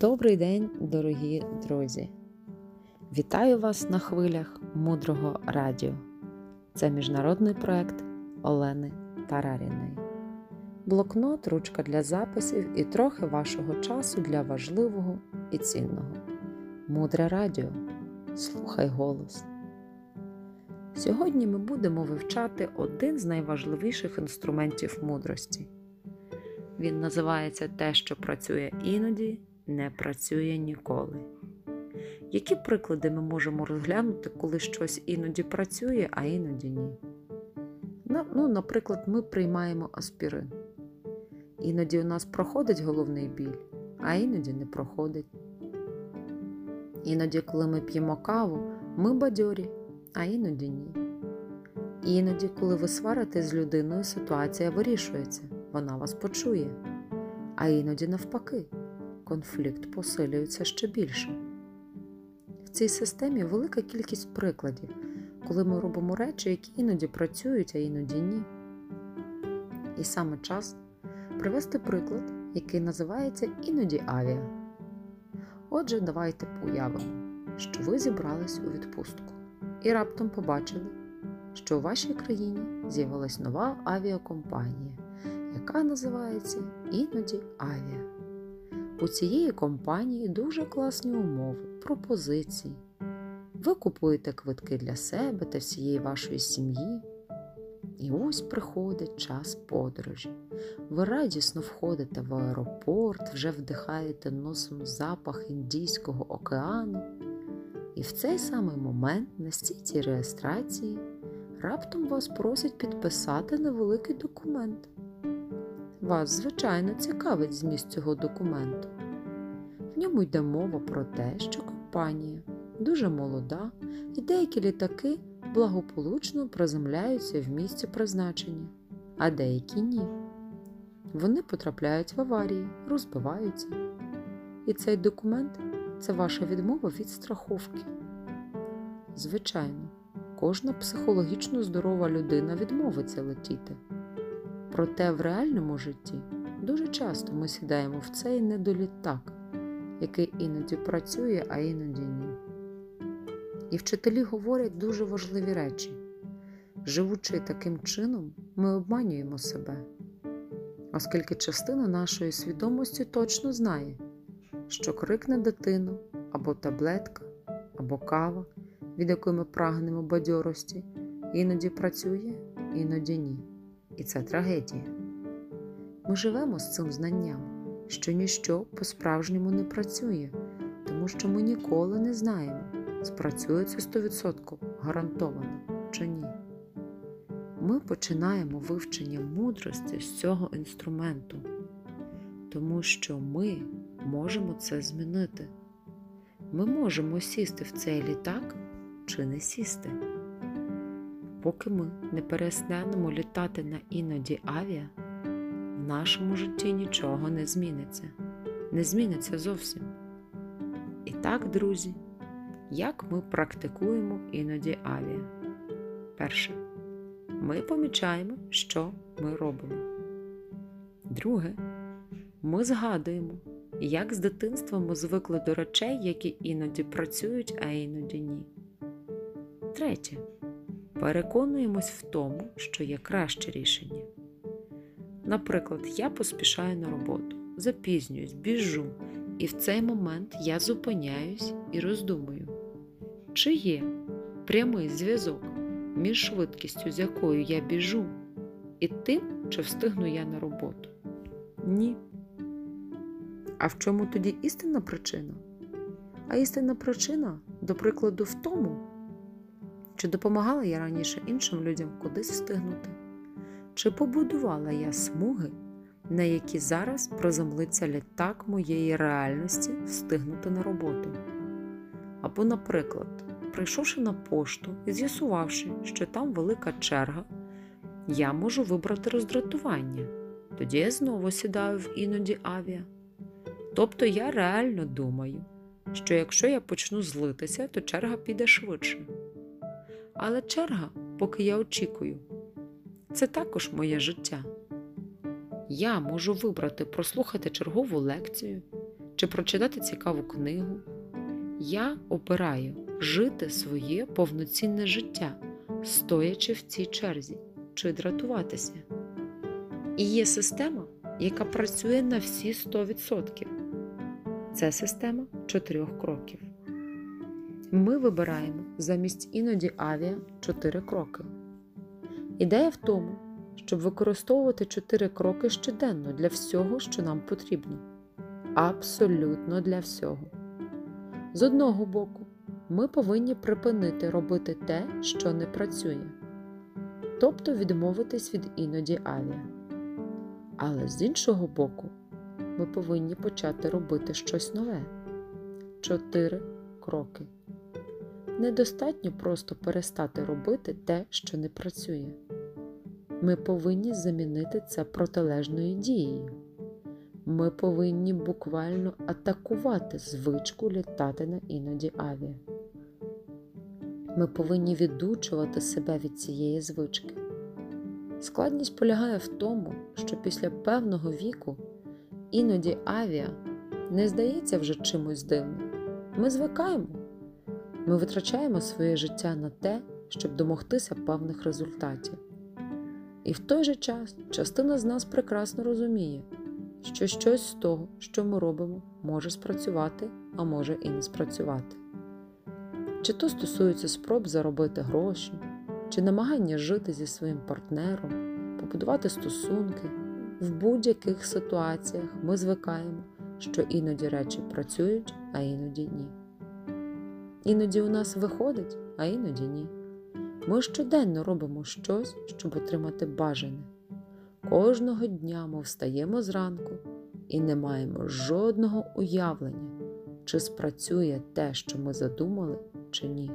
Добрий день, дорогі друзі! Вітаю вас на хвилях мудрого радіо. Це міжнародний проект Олени Тараріної. Блокнот, ручка для записів і трохи вашого часу для важливого і цінного. Мудре радіо. Слухай голос. Сьогодні ми будемо вивчати один з найважливіших інструментів мудрості. Він називається те, що працює іноді не працює ніколи. Які приклади ми можемо розглянути, коли щось іноді працює, а іноді ні? Ну, Наприклад, ми приймаємо аспірин. Іноді у нас проходить головний біль, а іноді не проходить. Іноді, коли ми п'ємо каву, ми бадьорі, а іноді ні. Іноді, коли ви сварите з людиною, ситуація вирішується, вона вас почує, а іноді навпаки конфлікт посилюється ще більше. В цій системі велика кількість прикладів, коли ми робимо речі, які іноді працюють, а іноді ні. І саме час привести приклад, який називається іноді авіа. Отже, давайте уявимо, що ви зібрались у відпустку і раптом побачили, що у вашій країні з'явилась нова авіакомпанія, яка називається Іноді Авіа. У цієї компанії дуже класні умови, пропозиції. Ви купуєте квитки для себе та всієї вашої сім'ї. І ось приходить час подорожі. Ви радісно входите в аеропорт, вже вдихаєте носом запах Індійського океану. І в цей самий момент на стійці реєстрації раптом вас просять підписати невеликий документ. Вас, звичайно, цікавить зміст цього документу. В ньому йде мова про те, що компанія дуже молода і деякі літаки благополучно приземляються в місці призначення, а деякі ні. Вони потрапляють в аварії, розбиваються. І цей документ це ваша відмова від страховки. Звичайно, кожна психологічно здорова людина відмовиться летіти. Проте в реальному житті дуже часто ми сідаємо в цей недолітак, який іноді працює, а іноді ні. І вчителі говорять дуже важливі речі. Живучи таким чином, ми обманюємо себе, оскільки частина нашої свідомості точно знає, що крик на дитину або таблетка, або кава, від якої ми прагнемо бадьорості, іноді працює, іноді ні. І це трагедія. Ми живемо з цим знанням, що ніщо по-справжньому не працює, тому що ми ніколи не знаємо, спрацює це 100% гарантовано чи ні. Ми починаємо вивчення мудрості з цього інструменту, тому що ми можемо це змінити. Ми можемо сісти в цей літак чи не сісти. Поки ми не перестанемо літати на іноді авіа, в нашому житті нічого не зміниться. Не зміниться зовсім. І так, друзі, як ми практикуємо іноді авіа? Перше, ми помічаємо, що ми робимо. Друге, ми згадуємо, як з дитинства ми звикли до речей, які іноді працюють, а іноді ні. Третє. Переконуємось в тому, що є краще рішення. Наприклад, я поспішаю на роботу, запізнююсь, біжу, і в цей момент я зупиняюсь і роздумую, чи є прямий зв'язок між швидкістю, з якою я біжу, і тим, чи встигну я на роботу? Ні. А в чому тоді істинна причина? А істинна причина, до прикладу, в тому, чи допомагала я раніше іншим людям кудись встигнути? Чи побудувала я смуги, на які зараз приземлиться літак моєї реальності встигнути на роботу? Або, наприклад, прийшовши на пошту і з'ясувавши, що там велика черга, я можу вибрати роздратування. Тоді я знову сідаю в іноді авіа. Тобто я реально думаю, що якщо я почну злитися, то черга піде швидше. Але черга, поки я очікую, це також моє життя. Я можу вибрати прослухати чергову лекцію чи прочитати цікаву книгу. Я обираю жити своє повноцінне життя, стоячи в цій черзі чи дратуватися. І є система, яка працює на всі 100%. Це система чотирьох кроків. Ми вибираємо замість іноді авіа 4 кроки. Ідея в тому, щоб використовувати 4 кроки щоденно для всього, що нам потрібно. Абсолютно для всього. З одного боку, ми повинні припинити робити те, що не працює, тобто відмовитись від іноді авіа. Але з іншого боку, ми повинні почати робити щось нове. Чотири кроки. Недостатньо просто перестати робити те, що не працює. Ми повинні замінити це протилежною дією. Ми повинні буквально атакувати звичку літати на іноді авіа. Ми повинні відучувати себе від цієї звички. Складність полягає в тому, що після певного віку іноді авіа не здається вже чимось дивним. Ми звикаємо. Ми витрачаємо своє життя на те, щоб домогтися певних результатів. І в той же час частина з нас прекрасно розуміє, що щось з того, що ми робимо, може спрацювати, а може і не спрацювати. Чи то стосується спроб заробити гроші, чи намагання жити зі своїм партнером, побудувати стосунки, в будь-яких ситуаціях ми звикаємо, що іноді речі працюють, а іноді ні. Іноді у нас виходить, а іноді ні. Ми щоденно робимо щось, щоб отримати бажане. Кожного дня ми встаємо зранку і не маємо жодного уявлення, чи спрацює те, що ми задумали, чи ні.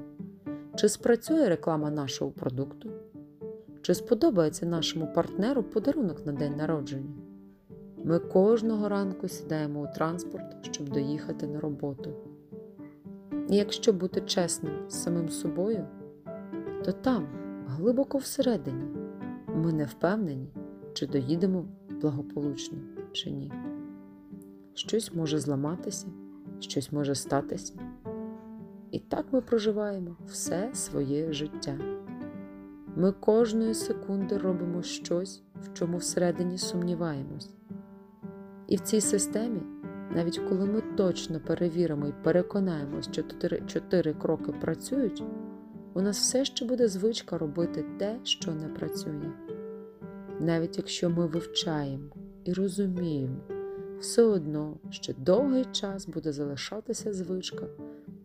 Чи спрацює реклама нашого продукту? Чи сподобається нашому партнеру подарунок на день народження? Ми кожного ранку сідаємо у транспорт, щоб доїхати на роботу. І якщо бути чесним з самим собою, то там, глибоко всередині, ми не впевнені, чи доїдемо благополучно, чи ні. Щось може зламатися, щось може статися. І так ми проживаємо все своє життя. Ми кожної секунди робимо щось, в чому всередині сумніваємось. І в цій системі, навіть коли ми точно перевіримо і переконаємось, що чотири кроки працюють, у нас все ще буде звичка робити те, що не працює. Навіть якщо ми вивчаємо і розуміємо, все одно ще довгий час буде залишатися звичка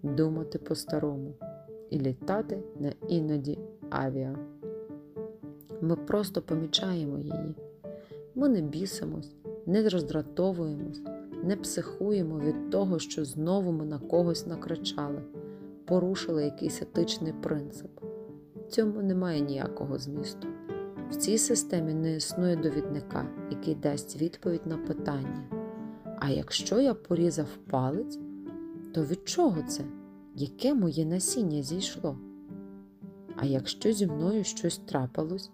думати по-старому і літати на іноді авіа. Ми просто помічаємо її. Ми не бісимось, не роздратовуємось, не психуємо від того, що знову ми на когось накричали, порушили якийсь етичний принцип. В цьому немає ніякого змісту. В цій системі не існує довідника, який дасть відповідь на питання. А якщо я порізав палець, то від чого це? Яке моє насіння зійшло? А якщо зі мною щось трапилось,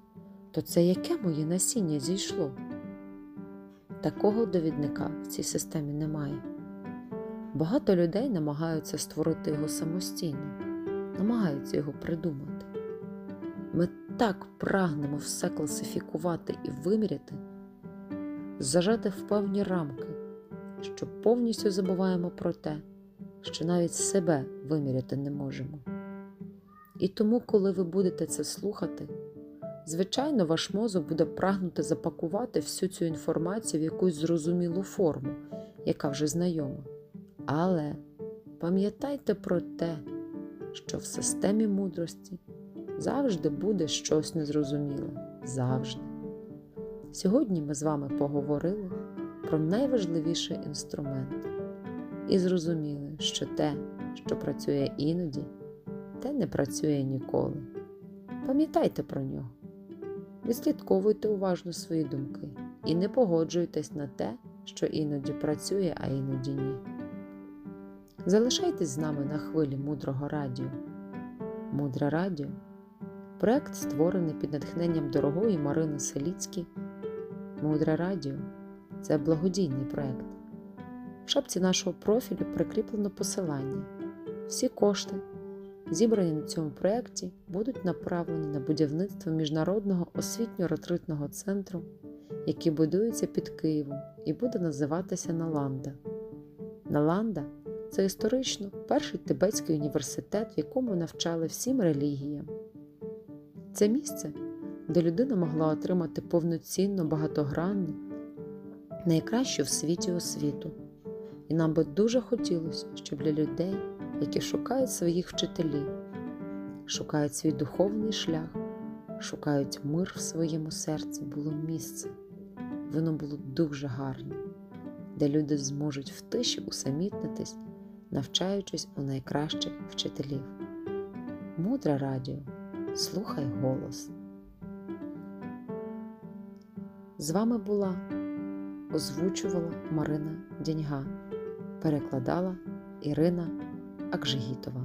то це яке моє насіння зійшло? Такого довідника в цій системі немає. Багато людей намагаються створити його самостійно, намагаються його придумати. Ми так прагнемо все класифікувати і виміряти, зажати в певні рамки, що повністю забуваємо про те, що навіть себе виміряти не можемо. І тому, коли ви будете це слухати, звичайно, ваш мозок буде прагнути запакувати всю цю інформацію в якусь зрозумілу форму, яка вже знайома. Але пам'ятайте про те, що в системі мудрості завжди буде щось незрозуміле. Завжди. Сьогодні ми з вами поговорили про найважливіший інструмент і зрозуміли, що те, що працює іноді, те не працює ніколи. Пам'ятайте про нього, відслідковуйте уважно свої думки і не погоджуйтесь на те, що іноді працює, а іноді ні. Залишайтесь з нами на хвилі мудрого радіо. Мудре радіо проект створений під натхненням дорогої Марини Селіцькі. Мудре радіо це благодійний проект. В шапці нашого профілю прикріплено посилання. Всі кошти, зібрані на цьому проєкті, будуть направлені на будівництво міжнародного освітньо-ретритного центру, який будується під Києвом і буде називатися Наланда. Наланда це історично перший тибетський університет, в якому навчали всім релігіям. Це місце, де людина могла отримати повноцінну багатогранну, найкращу в світі освіту. І нам би дуже хотілося, щоб для людей, які шукають своїх вчителів, шукають свій духовний шлях, шукають мир в своєму серці, було місце. Воно було дуже гарне, де люди зможуть в тиші усамітнитись, навчаючись у найкращих вчителів. Мудре радіо, слухай голос. З вами була озвучувала Марина Дяньга, перекладала Ірина Акжигітова.